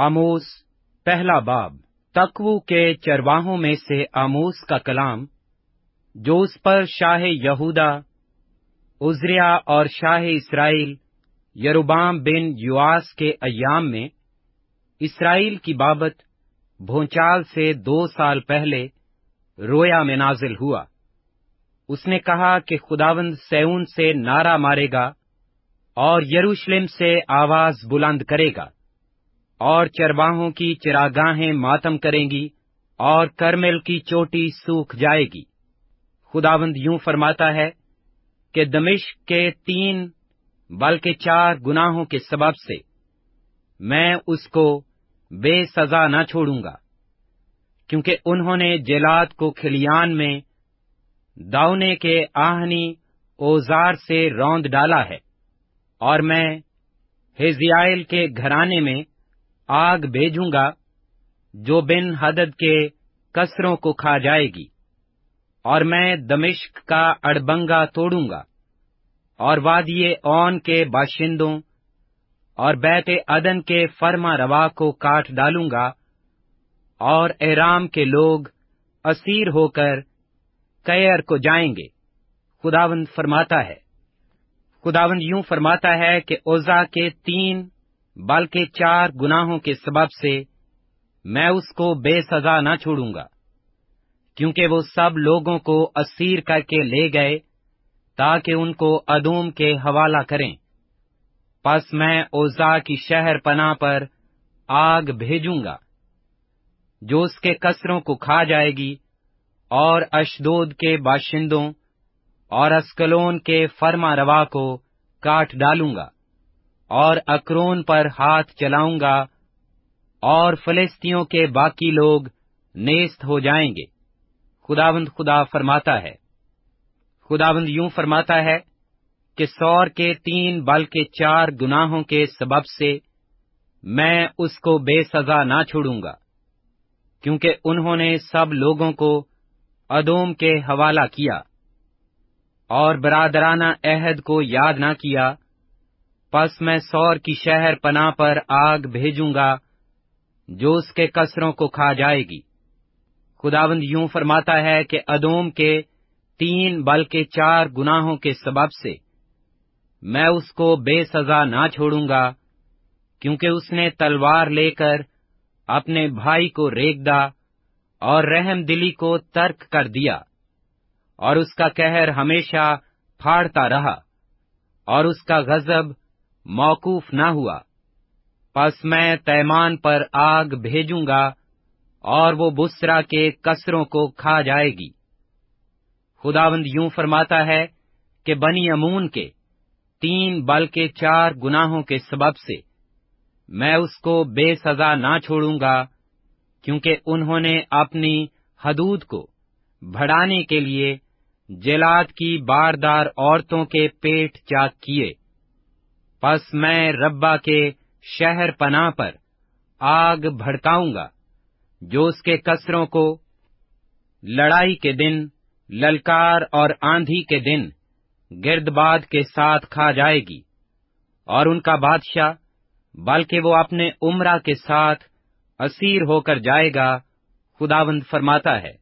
آموس پہلا باب تقو کے چرواہوں میں سے آموس کا کلام، جو اس پر شاہ یہودا عزریا اور شاہ اسرائیل، یروبام بن یواس کے ایام میں اسرائیل کی بابت بھونچال سے دو سال پہلے رویا میں نازل ہوا۔ اس نے کہا کہ خداوند سیون سے نعرہ مارے گا اور یروشلم سے آواز بلند کرے گا۔ اور چرواہوں کی چراگاہیں ماتم کریں گی اور کرمل کی چوٹی سوکھ جائے گی۔ خداوند یوں فرماتا ہے کہ دمشق کے تین بلکہ چار گناہوں کے سبب سے میں اس کو بے سزا نہ چھوڑوں گا، کیونکہ انہوں نے جلاد کو کھلیان میں داؤنے کے آہنی اوزار سے روند ڈالا ہے اور میں ہزیائل کے گھرانے میں آگ بھیجوں گا جو بن حدد کے کسروں کو کھا جائے گی، اور میں دمشق کا اڑبنگا توڑوں گا، اور وادی اون کے باشندوں اور بیت عدن کے فرما روا کو کاٹ ڈالوں گا، اور ایرام کے لوگ اسیر ہو کر کیر کو جائیں گے۔ خداوند فرماتا ہے، خداوند یوں فرماتا ہے کہ اوزا کے تین بلکہ چار گناہوں کے سبب سے میں اس کو بے سزا نہ چھوڑوں گا۔ کیونکہ وہ سب لوگوں کو اسیر کر کے لے گئے تاکہ ان کو ادوم کے حوالہ کریں۔ پس میں اوزا کی شہر پناہ پر آگ بھیجوں گا، جو اس کے کسروں کو کھا جائے گی اور اشدود کے باشندوں اور اسکلون کے فرما روا کو کاٹ ڈالوں گا۔ اور اکرون پر ہاتھ چلاؤں گا اور فلسطینوں کے باقی لوگ نیست ہو جائیں گے۔ خداوند خدا فرماتا ہے۔ خداوند یوں فرماتا ہے کہ سور کے تین بلکہ چار گناہوں کے سبب سے میں اس کو بے سزا نہ چھوڑوں گا، کیونکہ انہوں نے سب لوگوں کو ادوم کے حوالہ کیا اور برادرانہ عہد کو یاد نہ کیا۔ پس میں سور کی شہر پناہ پر آگ بھیجوں گا، جو اس کے کسروں کو کھا جائے گی۔ خداوند یوں فرماتا ہے کہ ادوم کے تین بلکہ چار گناہوں کے سبب سے میں اس کو بے سزا نہ چھوڑوں گا، کیونکہ اس نے تلوار لے کر اپنے بھائی کو ریک دا اور رحم دلی کو ترک کر دیا، اور اس کا کہر ہمیشہ پھاڑتا رہا، اور اس کا غضب موقوف نہ ہوا۔ پس میں تیمان پر آگ بھیجوں گا اور وہ بسرا کے کسروں کو کھا جائے گی۔ خداوند یوں فرماتا ہے کہ بنی امون کے تین بلکہ چار گناہوں کے سبب سے میں اس کو بے سزا نہ چھوڑوں گا، کیونکہ انہوں نے اپنی حدود کو بڑھانے کے لیے جلاد کی باردار عورتوں کے پیٹ چاک کیے۔ پس میں ربا کے شہر پناہ پر آگ بھڑکاؤں گا، جو اس کے کسروں کو لڑائی کے دن، للکار اور آندھی کے دن گرد باد کے ساتھ کھا جائے گی۔ اور ان کا بادشاہ، بلکہ وہ اپنے عمرہ کے ساتھ اسیر ہو کر جائے گا، خداوند فرماتا ہے۔